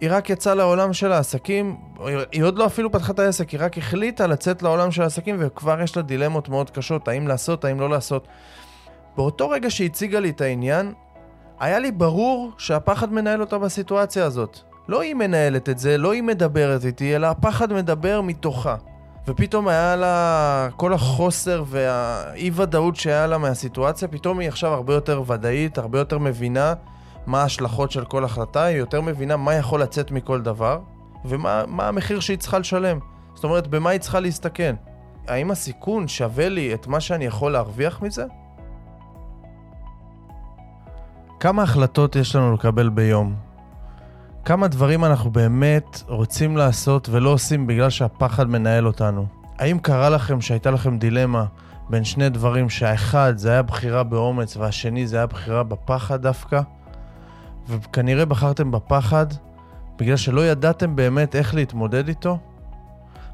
היא רק יצאה לעולם של העסקים, היא עוד לא אפילו פתחה את העסק, היא רק החליטה לצאת לעולם של העסקים, וכבר יש לה דילמות מאוד קשות, האם לעשות, האם לא לעשות. באותו רגע שהיא הציגה לי את העניין, היה לי ברור שהפחד מנהל אותה בסיטואציה הזאת. לא היא מנהלת את זה, לא היא מדברת איתי, אלא הפחד מדבר מתוכה. ופתאום היה לה כל החוסר והאי ודאות שהיה לה מהסיטואציה, פתאום היא עכשיו הרבה יותר ודאית, הרבה יותר מבינה מה ההשלכות של כל החלטה, היא יותר מבינה מה יכול לצאת מכל דבר, ומה המחיר שהיא צריכה לשלם. זאת אומרת, במה היא צריכה להסתכן. האם הסיכון שווה לי את מה שאני יכול להרוויח מזה? כמה החלטות יש לנו לקבל ביום? כמה דברים אנחנו באמת רוצים לעשות ולא עושים בגלל שהפחד מנהל אותנו? האם קרה לכם שהייתה לכם דילמה בין שני דברים שהאחד זה היה בחירה באומץ והשני זה היה בחירה בפחד דווקא? וכנראה בחרתם בפחד בגלל שלא ידעתם באמת איך להתמודד איתו?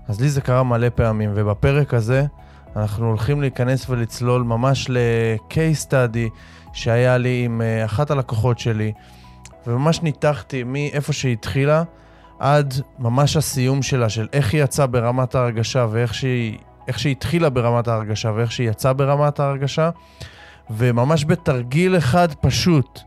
אז לי זה קרה מלא פעמים, ובפרק הזה אנחנו הולכים להיכנס ולצלול ממש ל-case study שהיה לי עם uh, אחת הלקוחות שלי, וממש ניתחתי מאיפה שהיא התחילה עד ממש הסיום שלה, של איך היא יצאה ברמת ההרגשה ואיך שהיא, שהיא התחילה ברמת ההרגשה ואיך שהיא יצאה ברמת ההרגשה, וממש בתרגיל אחד פשוט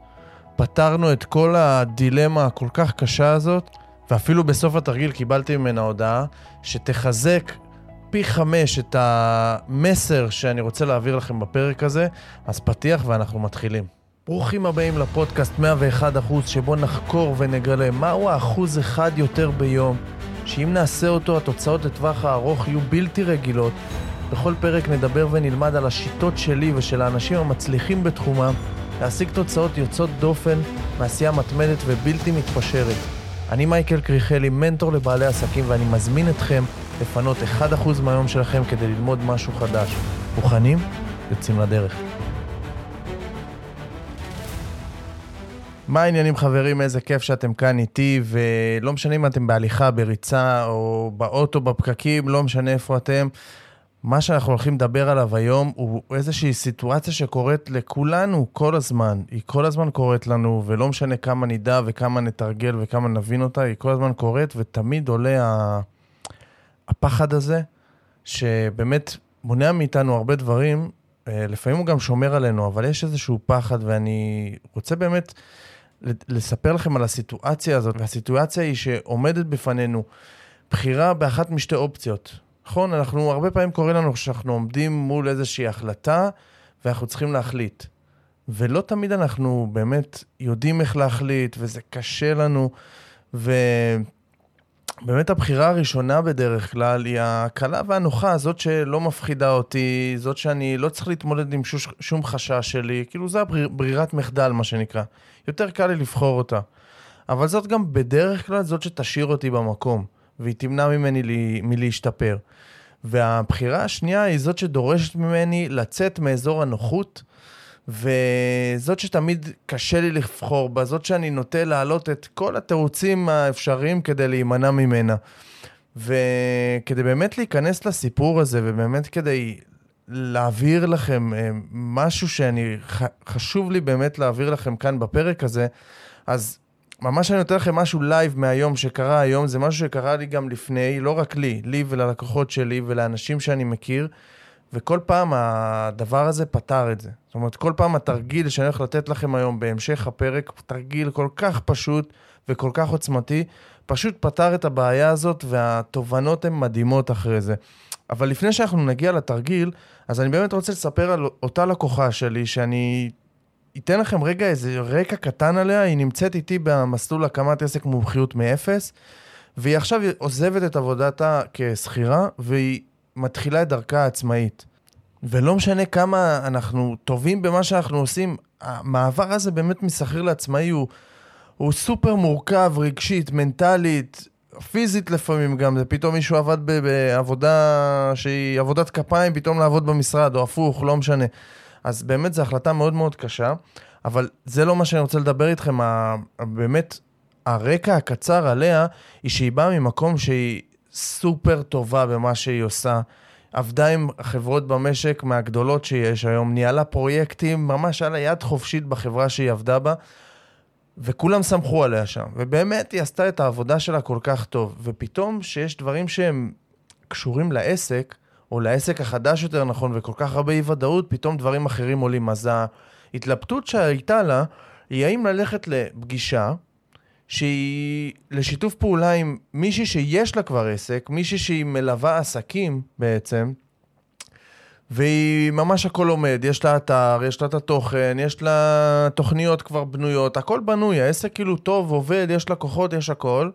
פתרנו את כל הדילמה הכל כך קשה הזאת, ואפילו בסוף התרגיל קיבלתי ממנה הודעה שתחזק פי חמש את המסר שאני רוצה להעביר לכם בפרק הזה, אז פתיח ואנחנו מתחילים. ברוכים הבאים לפודקאסט 101 אחוז, שבו נחקור ונגלה מהו האחוז אחד יותר ביום, שאם נעשה אותו התוצאות לטווח הארוך יהיו בלתי רגילות. בכל פרק נדבר ונלמד על השיטות שלי ושל האנשים המצליחים בתחומם להשיג תוצאות יוצאות דופן מעשייה מתמדת ובלתי מתפשרת. אני מייקל קריכלי, מנטור לבעלי עסקים, ואני מזמין אתכם לפנות 1% מהיום שלכם כדי ללמוד משהו חדש. מוכנים? יוצאים לדרך. מה העניינים חברים? איזה כיף שאתם כאן איתי, ולא משנה אם אתם בהליכה, בריצה, או באוטו, בפקקים, לא משנה איפה אתם. מה שאנחנו הולכים לדבר עליו היום הוא איזושהי סיטואציה שקורית לכולנו כל הזמן. היא כל הזמן קורית לנו, ולא משנה כמה נדע וכמה נתרגל וכמה נבין אותה, היא כל הזמן קורית, ותמיד עולה הפחד הזה, שבאמת מונע מאיתנו הרבה דברים, אה, לפעמים הוא גם שומר עלינו, אבל יש איזשהו פחד, ואני רוצה באמת לספר לכם על הסיטואציה הזאת, והסיטואציה היא שעומדת בפנינו בחירה באחת משתי אופציות. נכון? אנחנו, הרבה פעמים קורה לנו שאנחנו עומדים מול איזושהי החלטה, ואנחנו צריכים להחליט. ולא תמיד אנחנו באמת יודעים איך להחליט, וזה קשה לנו, ו... באמת הבחירה הראשונה בדרך כלל היא הקלה והנוחה, זאת שלא מפחידה אותי, זאת שאני לא צריך להתמודד עם שוש, שום חשש שלי, כאילו זה הבריר, ברירת מחדל, מה שנקרא. יותר קל לי לבחור אותה. אבל זאת גם בדרך כלל זאת שתשאיר אותי במקום, והיא תמנע ממני לי, מלהשתפר. והבחירה השנייה היא זאת שדורשת ממני לצאת מאזור הנוחות, וזאת שתמיד קשה לי לבחור בה, זאת שאני נוטה להעלות את כל התירוצים האפשריים כדי להימנע ממנה. וכדי באמת להיכנס לסיפור הזה, ובאמת כדי להעביר לכם אה, משהו שאני, חשוב לי באמת להעביר לכם כאן בפרק הזה, אז ממש אני נותן לכם משהו live מהיום שקרה היום, זה משהו שקרה לי גם לפני, לא רק לי, לי וללקוחות שלי ולאנשים שאני מכיר. וכל פעם הדבר הזה פתר את זה. זאת אומרת, כל פעם התרגיל שאני הולך לתת לכם היום בהמשך הפרק, תרגיל כל כך פשוט וכל כך עוצמתי, פשוט פתר את הבעיה הזאת, והתובנות הן מדהימות אחרי זה. אבל לפני שאנחנו נגיע לתרגיל, אז אני באמת רוצה לספר על אותה לקוחה שלי, שאני אתן לכם רגע איזה רקע קטן עליה, היא נמצאת איתי במסלול הקמת עסק מומחיות מאפס, והיא עכשיו עוזבת את עבודתה כשכירה, והיא מתחילה את דרכה העצמאית. ולא משנה כמה אנחנו טובים במה שאנחנו עושים, המעבר הזה באמת משכיר לעצמאי הוא, הוא סופר מורכב, רגשית, מנטלית, פיזית לפעמים גם, זה פתאום מישהו עבד בעבודה שהיא עבודת כפיים, פתאום לעבוד במשרד, או הפוך, לא משנה. אז באמת זו החלטה מאוד מאוד קשה, אבל זה לא מה שאני רוצה לדבר איתכם, באמת, הרקע הקצר עליה, היא שהיא באה ממקום שהיא סופר טובה במה שהיא עושה. עבדה עם חברות במשק מהגדולות שיש היום, ניהלה פרויקטים, ממש היה לה יד חופשית בחברה שהיא עבדה בה. וכולם סמכו עליה שם, ובאמת היא עשתה את העבודה שלה כל כך טוב, ופתאום שיש דברים שהם קשורים לעסק, או לעסק החדש יותר נכון, וכל כך הרבה אי ודאות, פתאום דברים אחרים עולים. אז ההתלבטות שהייתה לה, היא האם ללכת לפגישה, שהיא לשיתוף פעולה עם מישהי שיש לה כבר עסק, מישהי שהיא מלווה עסקים בעצם, והיא ממש הכל עומד, יש לה אתר, יש לה את התוכן, יש לה תוכניות כבר בנויות, הכל בנוי, העסק כאילו טוב, עובד, יש לקוחות, יש הכל.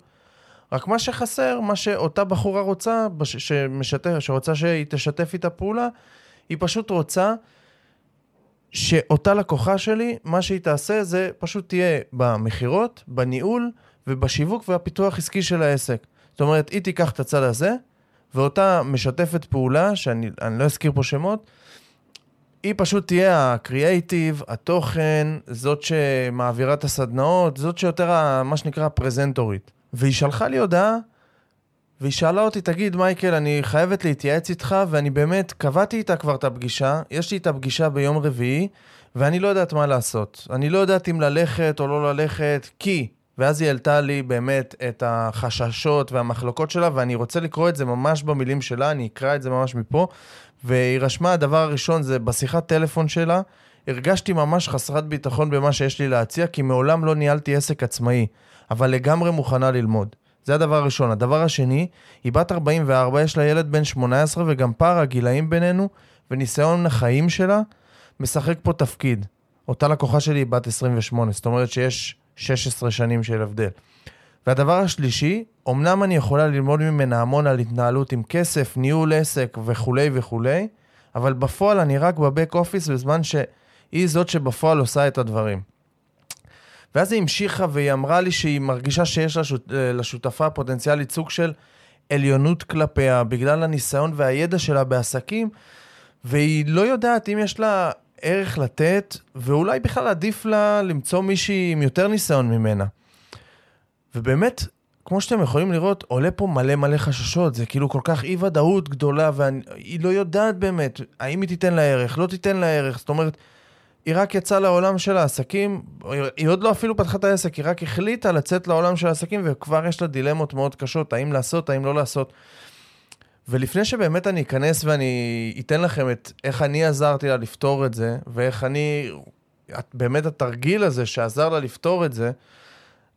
רק מה שחסר, מה שאותה בחורה רוצה, שמשתף, שרוצה שהיא תשתף איתה פעולה, היא פשוט רוצה שאותה לקוחה שלי, מה שהיא תעשה זה פשוט תהיה במכירות, בניהול ובשיווק והפיתוח עסקי של העסק. זאת אומרת, היא תיקח את הצד הזה, ואותה משתפת פעולה, שאני לא אזכיר פה שמות, היא פשוט תהיה הקריאייטיב, התוכן, זאת שמעבירה את הסדנאות, זאת שיותר מה שנקרא פרזנטורית. והיא שלחה לי הודעה, והיא שאלה אותי, תגיד, מייקל, אני חייבת להתייעץ איתך, ואני באמת, קבעתי איתה כבר את הפגישה, יש לי את הפגישה ביום רביעי, ואני לא יודעת מה לעשות. אני לא יודעת אם ללכת או לא ללכת, כי... ואז היא העלתה לי באמת את החששות והמחלוקות שלה, ואני רוצה לקרוא את זה ממש במילים שלה, אני אקרא את זה ממש מפה. והיא רשמה, הדבר הראשון זה בשיחת טלפון שלה, הרגשתי ממש חסרת ביטחון במה שיש לי להציע, כי מעולם לא ניהלתי עסק עצמאי, אבל לגמרי מוכנה ללמוד. זה הדבר הראשון. הדבר השני, היא בת 44, יש לה ילד בן 18, וגם פער הגילאים בינינו וניסיון החיים שלה משחק פה תפקיד. אותה לקוחה שלי היא בת 28, זאת אומרת שיש 16 שנים של הבדל. והדבר השלישי, אמנם אני יכולה ללמוד ממנה המון על התנהלות עם כסף, ניהול עסק וכולי וכולי, אבל בפועל אני רק בבק אופיס בזמן שהיא זאת שבפועל עושה את הדברים. ואז היא המשיכה והיא אמרה לי שהיא מרגישה שיש לשות, לשותפה פוטנציאלית סוג של עליונות כלפיה, בגלל הניסיון והידע שלה בעסקים, והיא לא יודעת אם יש לה ערך לתת, ואולי בכלל עדיף לה למצוא מישהי עם יותר ניסיון ממנה. ובאמת, כמו שאתם יכולים לראות, עולה פה מלא מלא חששות, זה כאילו כל כך אי ודאות גדולה, והיא לא יודעת באמת האם היא תיתן לה ערך, לא תיתן לה ערך, זאת אומרת, היא רק יצאה לעולם של העסקים, היא עוד לא אפילו פתחה את העסק, היא רק החליטה לצאת לעולם של העסקים, וכבר יש לה דילמות מאוד קשות, האם לעשות, האם לא לעשות. ולפני שבאמת אני אכנס ואני אתן לכם את איך אני עזרתי לה לפתור את זה, ואיך אני, באמת התרגיל הזה שעזר לה לפתור את זה,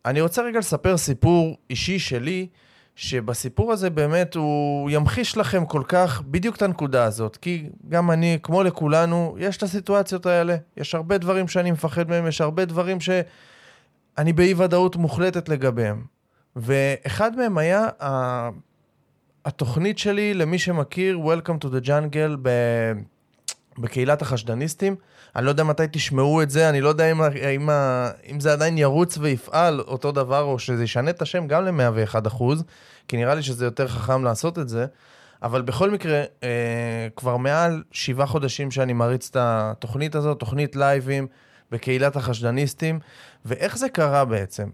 אני רוצה רגע לספר סיפור אישי שלי, שבסיפור הזה באמת הוא ימחיש לכם כל כך בדיוק את הנקודה הזאת. כי גם אני, כמו לכולנו, יש את הסיטואציות האלה. יש הרבה דברים שאני מפחד מהם, יש הרבה דברים שאני באי ודאות מוחלטת לגביהם. ואחד מהם היה התוכנית שלי, למי שמכיר, Welcome to the Jungle בקהילת החשדניסטים. אני לא יודע מתי תשמעו את זה, אני לא יודע אם, אם, אם זה עדיין ירוץ ויפעל אותו דבר, או שזה ישנה את השם גם ל-101 אחוז, כי נראה לי שזה יותר חכם לעשות את זה. אבל בכל מקרה, אה, כבר מעל שבעה חודשים שאני מריץ את התוכנית הזאת, תוכנית לייבים בקהילת החשדניסטים, ואיך זה קרה בעצם?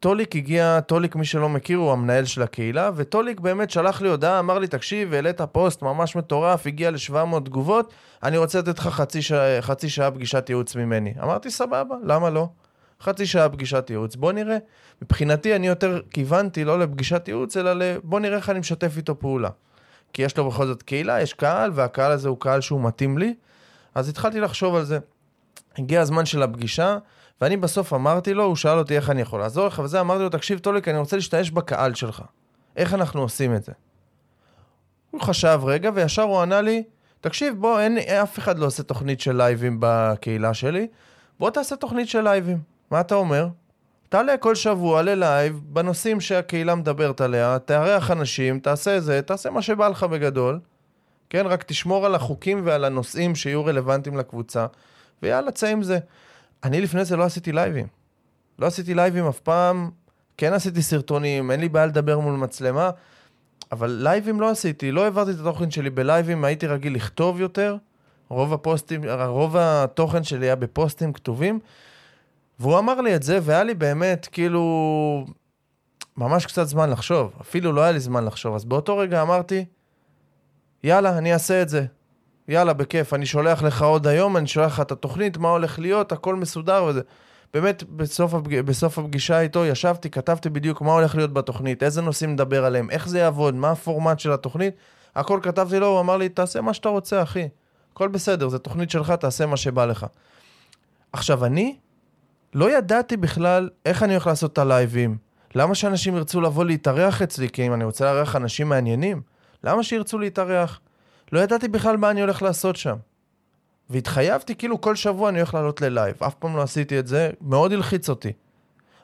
טוליק הגיע, טוליק מי שלא מכיר הוא המנהל של הקהילה, וטוליק באמת שלח לי הודעה, אמר לי, תקשיב, העלית פוסט ממש מטורף, הגיע ל-700 תגובות, אני רוצה לתת לך חצי, ש... חצי שעה פגישת ייעוץ ממני. אמרתי, סבבה, למה לא? חצי שעה פגישת ייעוץ, בוא נראה. מבחינתי אני יותר כיוונתי לא לפגישת ייעוץ, אלא לבוא נראה איך אני משתף איתו פעולה. כי יש לו בכל זאת קהילה, יש קהל, והקהל הזה הוא קהל שהוא מתאים לי, אז התחלתי לחשוב על זה. הגיע הזמן של הפגישה, ואני בסוף אמרתי לו, הוא שאל אותי איך אני יכול לעזור לך, וזה אמרתי לו, תקשיב טוליק, אני רוצה להשתמש בקהל שלך. איך אנחנו עושים את זה? הוא חשב רגע, וישר הוא ענה לי, תקשיב, בוא, אין, אף אחד לא עושה תוכנית של לייבים בקהילה שלי, בוא תעשה תוכנית של לייבים. מה אתה אומר? תעלה כל שבוע ל live בנושאים שהקהילה מדברת עליה, תארח אנשים, תעשה זה, תעשה מה שבא לך בגדול. כן, רק תשמור על החוקים ועל הנושאים שיהיו רלוונטיים לקבוצה, ויאללה, צא עם זה. אני לפני זה לא עשיתי לייבים. לא עשיתי לייבים אף פעם, כן עשיתי סרטונים, אין לי בעיה לדבר מול מצלמה, אבל לייבים לא עשיתי, לא העברתי את התוכן שלי בלייבים, הייתי רגיל לכתוב יותר. רוב הפוסטים, רוב התוכן שלי היה בפוסטים כתובים, והוא אמר לי את זה, והיה לי באמת, כאילו, ממש קצת זמן לחשוב. אפילו לא היה לי זמן לחשוב. אז באותו רגע אמרתי, יאללה, אני אעשה את זה. יאללה, בכיף, אני שולח לך עוד היום, אני שולח לך את התוכנית, מה הולך להיות, הכל מסודר וזה. באמת, בסוף, הפג... בסוף הפגישה איתו ישבתי, כתבתי בדיוק מה הולך להיות בתוכנית, איזה נושאים נדבר עליהם, איך זה יעבוד, מה הפורמט של התוכנית. הכל כתבתי לו, הוא אמר לי, תעשה מה שאתה רוצה, אחי. הכל בסדר, זו תוכנית שלך, תעשה מה שבא לך. עכשיו, אני לא ידעתי בכלל איך אני הולך לעשות את הלייבים. למה שאנשים ירצו לבוא להתארח אצלי? כי אם אני רוצה לארח אנשים מעניינים, למה שירצו להתארח? לא ידעתי בכלל מה אני הולך לעשות שם. והתחייבתי, כאילו כל שבוע אני הולך לעלות ללייב. אף פעם לא עשיתי את זה, מאוד הלחיץ אותי.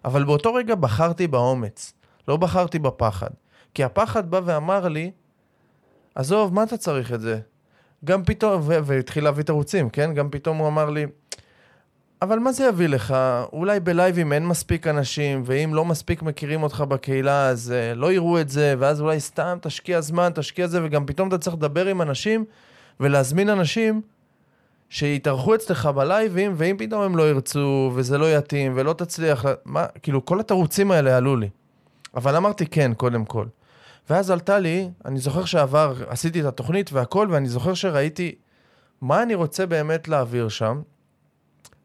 אבל באותו רגע בחרתי באומץ, לא בחרתי בפחד. כי הפחד בא ואמר לי, עזוב, מה אתה צריך את זה? גם פתאום, והתחיל להביא תירוצים, כן? גם פתאום הוא אמר לי, אבל מה זה יביא לך? אולי בלייבים אין מספיק אנשים, ואם לא מספיק מכירים אותך בקהילה, אז uh, לא יראו את זה, ואז אולי סתם תשקיע זמן, תשקיע זה, וגם פתאום אתה צריך לדבר עם אנשים ולהזמין אנשים שיתארחו אצלך בלייבים, ואם פתאום הם לא ירצו, וזה לא יתאים, ולא תצליח, מה, כאילו, כל התירוצים האלה עלו לי. אבל אמרתי כן, קודם כל. ואז עלתה לי, אני זוכר שעבר, עשיתי את התוכנית והכל, ואני זוכר שראיתי מה אני רוצה באמת להעביר שם,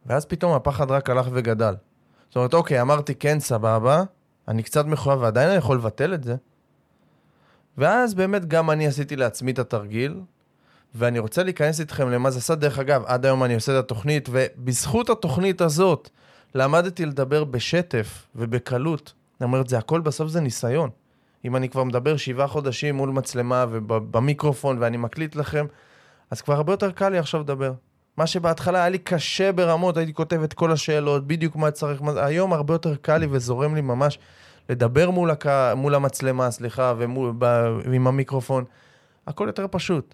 ואז פתאום הפחד רק הלך וגדל. זאת אומרת, אוקיי, אמרתי כן, סבבה, אני קצת מחויב ועדיין אני יכול לבטל את זה. ואז באמת גם אני עשיתי לעצמי את התרגיל, ואני רוצה להיכנס איתכם למה זה עשה. דרך אגב, עד היום אני עושה את התוכנית, ובזכות התוכנית הזאת למדתי לדבר בשטף ובקלות. אני אומר, זה הכל בסוף זה ניסיון. אם אני כבר מדבר שבעה חודשים מול מצלמה ובמיקרופון ואני מקליט לכם, אז כבר הרבה יותר קל לי עכשיו לדבר. מה שבהתחלה היה לי קשה ברמות, הייתי כותב את כל השאלות, בדיוק מה צריך, מה... היום הרבה יותר קל לי וזורם לי ממש לדבר מול, הק... מול המצלמה, סליחה, ועם המיקרופון. הכל יותר פשוט.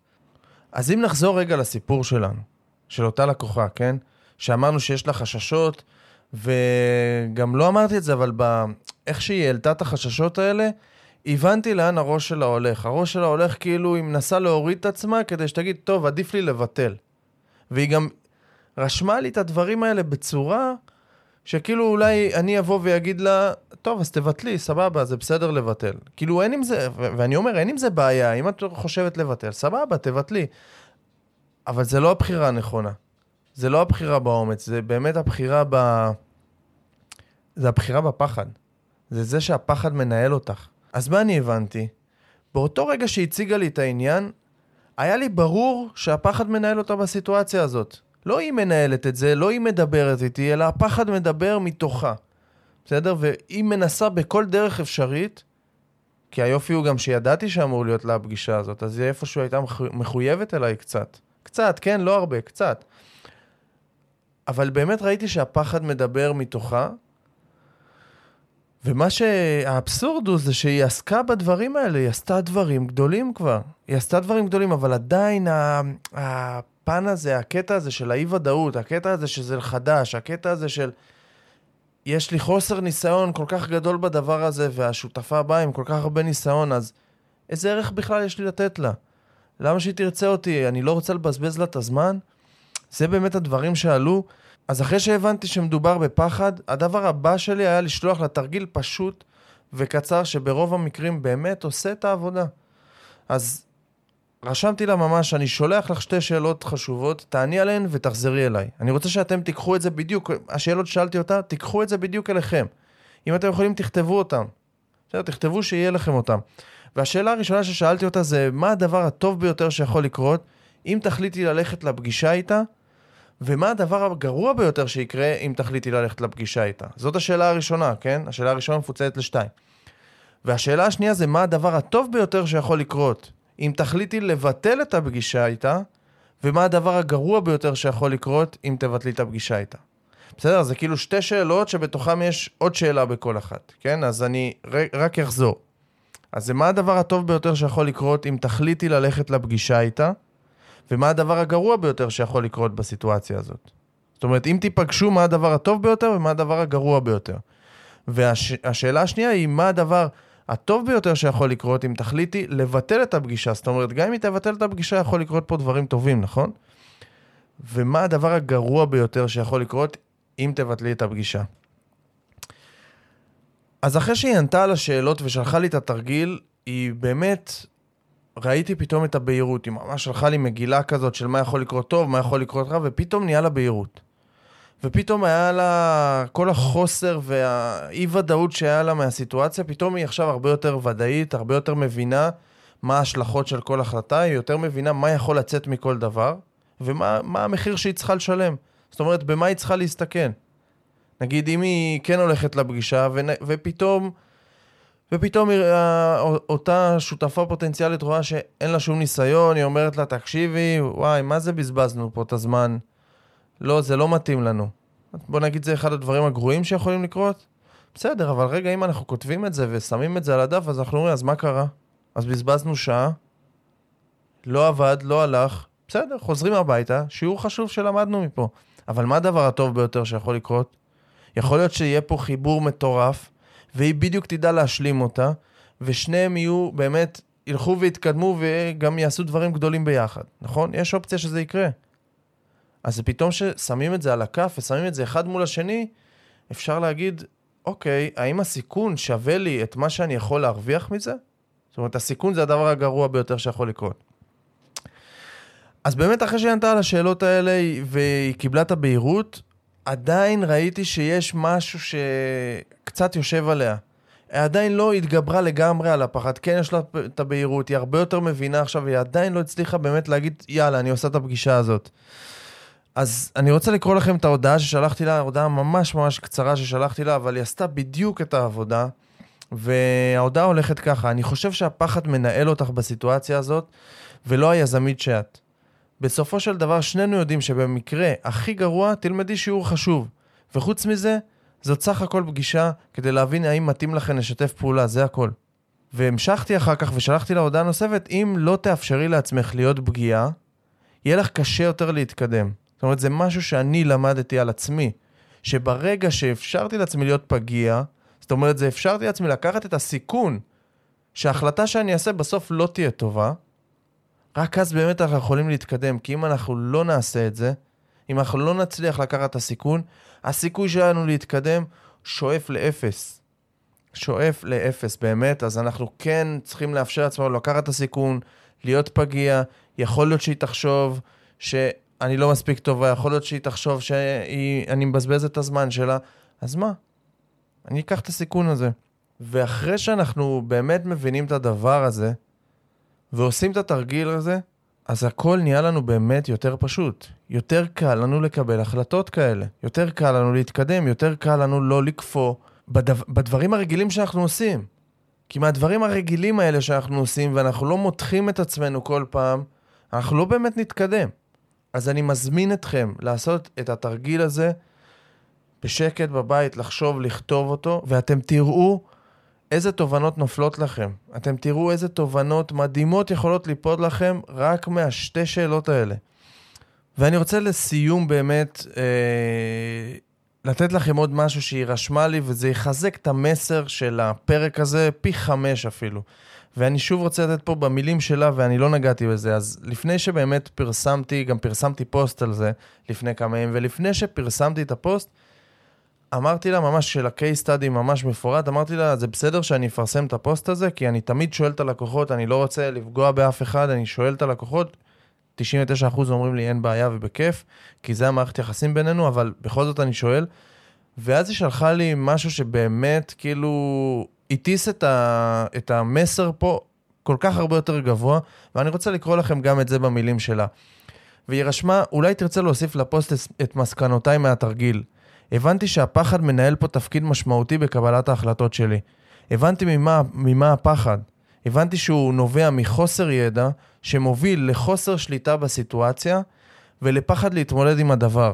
אז אם נחזור רגע לסיפור שלנו, של אותה לקוחה, כן? שאמרנו שיש לה חששות, וגם לא אמרתי את זה, אבל ב... איך שהיא העלתה את החששות האלה, הבנתי לאן הראש שלה הולך. הראש שלה הולך כאילו היא מנסה להוריד את עצמה כדי שתגיד, טוב, עדיף לי לבטל. והיא גם רשמה לי את הדברים האלה בצורה שכאילו אולי אני אבוא ואגיד לה, טוב, אז תבטלי, סבבה, זה בסדר לבטל. כאילו אין עם זה, ואני אומר, אין עם זה בעיה, אם את חושבת לבטל, סבבה, תבטלי. אבל זה לא הבחירה הנכונה. זה לא הבחירה באומץ, זה באמת הבחירה ב... זה הבחירה בפחד. זה זה שהפחד מנהל אותך. אז מה אני הבנתי? באותו רגע שהציגה לי את העניין, היה לי ברור שהפחד מנהל אותה בסיטואציה הזאת. לא היא מנהלת את זה, לא היא מדברת איתי, אלא הפחד מדבר מתוכה. בסדר? והיא מנסה בכל דרך אפשרית, כי היופי הוא גם שידעתי שאמור להיות לה הפגישה הזאת, אז היא איפשהו הייתה מחויבת אליי קצת. קצת, כן? לא הרבה, קצת. אבל באמת ראיתי שהפחד מדבר מתוכה, ומה שהאבסורד הוא זה שהיא עסקה בדברים האלה, היא עשתה דברים גדולים כבר. היא עשתה דברים גדולים, אבל עדיין הפן הזה, הקטע הזה של האי-ודאות, הקטע הזה שזה חדש, הקטע הזה של... יש לי חוסר ניסיון כל כך גדול בדבר הזה, והשותפה באה עם כל כך הרבה ניסיון, אז איזה ערך בכלל יש לי לתת לה? למה שהיא תרצה אותי? אני לא רוצה לבזבז לה את הזמן? זה באמת הדברים שעלו. אז אחרי שהבנתי שמדובר בפחד, הדבר הבא שלי היה לשלוח לה תרגיל פשוט וקצר, שברוב המקרים באמת עושה את העבודה. אז רשמתי לה ממש, אני שולח לך שתי שאלות חשובות, תעני עליהן ותחזרי אליי. אני רוצה שאתם תיקחו את זה בדיוק, השאלות ששאלתי אותה, תיקחו את זה בדיוק אליכם. אם אתם יכולים, תכתבו אותם. בסדר, תכתבו שיהיה לכם אותם. והשאלה הראשונה ששאלתי אותה זה, מה הדבר הטוב ביותר שיכול לקרות אם תחליטי ללכת לפגישה איתה, ומה הדבר הגרוע ביותר שיקרה אם תחליטי ללכת לפגישה איתה? זאת השאלה הראשונה, כן? השאלה הראשונה מפוצלת לשתיים. והשאלה השנייה זה מה הדבר הטוב ביותר שיכול לקרות אם תחליטי לבטל את הפגישה איתה, ומה הדבר הגרוע ביותר שיכול לקרות אם תבטלי את הפגישה איתה. בסדר? זה כאילו שתי שאלות שבתוכן יש עוד שאלה בכל אחת, כן? אז אני רק אחזור. אז זה מה הדבר הטוב ביותר שיכול לקרות אם תחליטי ללכת לפגישה איתה, ומה הדבר הגרוע ביותר שיכול לקרות בסיטואציה הזאת. זאת אומרת, אם תיפגשו, מה הדבר הטוב ביותר ומה הדבר הגרוע ביותר. והשאלה והש... השנייה היא, מה הדבר הטוב ביותר שיכול לקרות אם תחליטי לבטל את הפגישה. זאת אומרת, גם אם היא תבטל את הפגישה, יכול לקרות פה דברים טובים, נכון? ומה הדבר הגרוע ביותר שיכול לקרות אם תבטלי את הפגישה. אז אחרי שהיא ענתה על השאלות ושלחה לי את התרגיל, היא באמת ראיתי פתאום את הבהירות, היא ממש שלחה לי מגילה כזאת של מה יכול לקרות טוב, מה יכול לקרות רע, ופתאום נהיה לה בהירות. ופתאום היה לה כל החוסר והאי-ודאות שהיה לה מהסיטואציה, פתאום היא עכשיו הרבה יותר ודאית, הרבה יותר מבינה מה ההשלכות של כל החלטה, היא יותר מבינה מה יכול לצאת מכל דבר, ומה המחיר שהיא צריכה לשלם. זאת אומרת, במה היא צריכה להסתכן. נגיד, אם היא כן הולכת לפגישה, ו... ופתאום... ופתאום אותה שותפה פוטנציאלית רואה שאין לה שום ניסיון, היא אומרת לה, תקשיבי, וואי, מה זה בזבזנו פה את הזמן? לא, זה לא מתאים לנו. בוא נגיד, זה אחד הדברים הגרועים שיכולים לקרות. בסדר, אבל רגע, אם אנחנו כותבים את זה ושמים את זה על הדף, אז אנחנו אומרים, אז מה קרה? אז בזבזנו שעה, לא עבד, לא הלך, בסדר, חוזרים הביתה, שיעור חשוב שלמדנו מפה. אבל מה הדבר הטוב ביותר שיכול לקרות? יכול להיות שיהיה פה חיבור מטורף, והיא בדיוק תדע להשלים אותה, ושניהם יהיו באמת, ילכו ויתקדמו וגם יעשו דברים גדולים ביחד, נכון? יש אופציה שזה יקרה. אז פתאום ששמים את זה על הכף ושמים את זה אחד מול השני, אפשר להגיד, אוקיי, האם הסיכון שווה לי את מה שאני יכול להרוויח מזה? זאת אומרת, הסיכון זה הדבר הגרוע ביותר שיכול לקרות. אז באמת אחרי שהיא ענתה על השאלות האלה והיא קיבלה את הבהירות, עדיין ראיתי שיש משהו שקצת יושב עליה. היא עדיין לא התגברה לגמרי על הפחד. כן, יש לה את הבהירות, היא הרבה יותר מבינה עכשיו, והיא עדיין לא הצליחה באמת להגיד, יאללה, אני עושה את הפגישה הזאת. אז אני רוצה לקרוא לכם את ההודעה ששלחתי לה, הודעה ממש ממש קצרה ששלחתי לה, אבל היא עשתה בדיוק את העבודה. וההודעה הולכת ככה, אני חושב שהפחד מנהל אותך בסיטואציה הזאת, ולא היזמית שאת. בסופו של דבר שנינו יודעים שבמקרה הכי גרוע תלמדי שיעור חשוב. וחוץ מזה, זאת סך הכל פגישה כדי להבין האם מתאים לכם לשתף פעולה, זה הכל. והמשכתי אחר כך ושלחתי לה הודעה נוספת, אם לא תאפשרי לעצמך להיות פגיעה, יהיה לך קשה יותר להתקדם. זאת אומרת, זה משהו שאני למדתי על עצמי, שברגע שאפשרתי לעצמי להיות פגיע, זאת אומרת, זה אפשרתי לעצמי לקחת את הסיכון שההחלטה שאני אעשה בסוף לא תהיה טובה, רק אז באמת אנחנו יכולים להתקדם, כי אם אנחנו לא נעשה את זה, אם אנחנו לא נצליח לקחת את הסיכון, הסיכוי שלנו להתקדם שואף לאפס. שואף לאפס, באמת. אז אנחנו כן צריכים לאפשר לעצמנו לקחת את הסיכון, להיות פגיע. יכול להיות שהיא תחשוב שאני לא מספיק טובה, יכול להיות שהיא תחשוב שאני מבזבז את הזמן שלה. אז מה? אני אקח את הסיכון הזה. ואחרי שאנחנו באמת מבינים את הדבר הזה, ועושים את התרגיל הזה, אז הכל נהיה לנו באמת יותר פשוט. יותר קל לנו לקבל החלטות כאלה. יותר קל לנו להתקדם, יותר קל לנו לא לקפוא בדו... בדברים הרגילים שאנחנו עושים. כי מהדברים הרגילים האלה שאנחנו עושים, ואנחנו לא מותחים את עצמנו כל פעם, אנחנו לא באמת נתקדם. אז אני מזמין אתכם לעשות את התרגיל הזה בשקט בבית, לחשוב, לכתוב אותו, ואתם תראו איזה תובנות נופלות לכם. אתם תראו איזה תובנות מדהימות יכולות ליפול לכם רק מהשתי שאלות האלה. ואני רוצה לסיום באמת אה, לתת לכם עוד משהו שהיא רשמה לי, וזה יחזק את המסר של הפרק הזה פי חמש אפילו. ואני שוב רוצה לתת פה במילים שלה, ואני לא נגעתי בזה. אז לפני שבאמת פרסמתי, גם פרסמתי פוסט על זה לפני כמה ימים, ולפני שפרסמתי את הפוסט, אמרתי לה ממש של ה-case study ממש מפורט, אמרתי לה, זה בסדר שאני אפרסם את הפוסט הזה, כי אני תמיד שואל את הלקוחות, אני לא רוצה לפגוע באף אחד, אני שואל את הלקוחות, 99% אומרים לי אין בעיה ובכיף, כי זה המערכת יחסים בינינו, אבל בכל זאת אני שואל. ואז היא שלחה לי משהו שבאמת, כאילו, הטיס את, ה, את המסר פה כל כך הרבה יותר גבוה, ואני רוצה לקרוא לכם גם את זה במילים שלה. והיא רשמה, אולי תרצה להוסיף לפוסט את מסקנותיי מהתרגיל. הבנתי שהפחד מנהל פה תפקיד משמעותי בקבלת ההחלטות שלי. הבנתי ממה, ממה הפחד. הבנתי שהוא נובע מחוסר ידע שמוביל לחוסר שליטה בסיטואציה ולפחד להתמודד עם הדבר.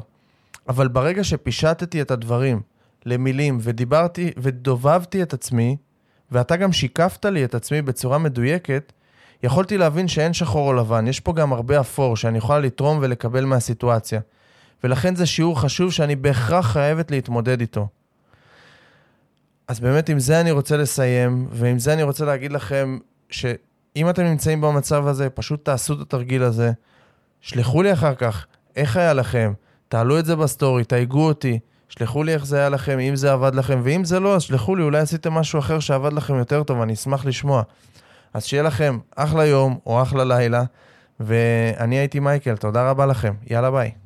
אבל ברגע שפישטתי את הדברים למילים ודיברתי ודובבתי את עצמי, ואתה גם שיקפת לי את עצמי בצורה מדויקת, יכולתי להבין שאין שחור או לבן, יש פה גם הרבה אפור שאני יכולה לתרום ולקבל מהסיטואציה. ולכן זה שיעור חשוב שאני בהכרח חייבת להתמודד איתו. אז באמת עם זה אני רוצה לסיים, ועם זה אני רוצה להגיד לכם שאם אתם נמצאים במצב הזה, פשוט תעשו את התרגיל הזה. שלחו לי אחר כך, איך היה לכם? תעלו את זה בסטורי, תייגו אותי, שלחו לי איך זה היה לכם, אם זה עבד לכם, ואם זה לא, אז שלחו לי, אולי עשיתם משהו אחר שעבד לכם יותר טוב, אני אשמח לשמוע. אז שיהיה לכם אחלה יום או אחלה לילה, ואני הייתי מייקל, תודה רבה לכם, יאללה ביי.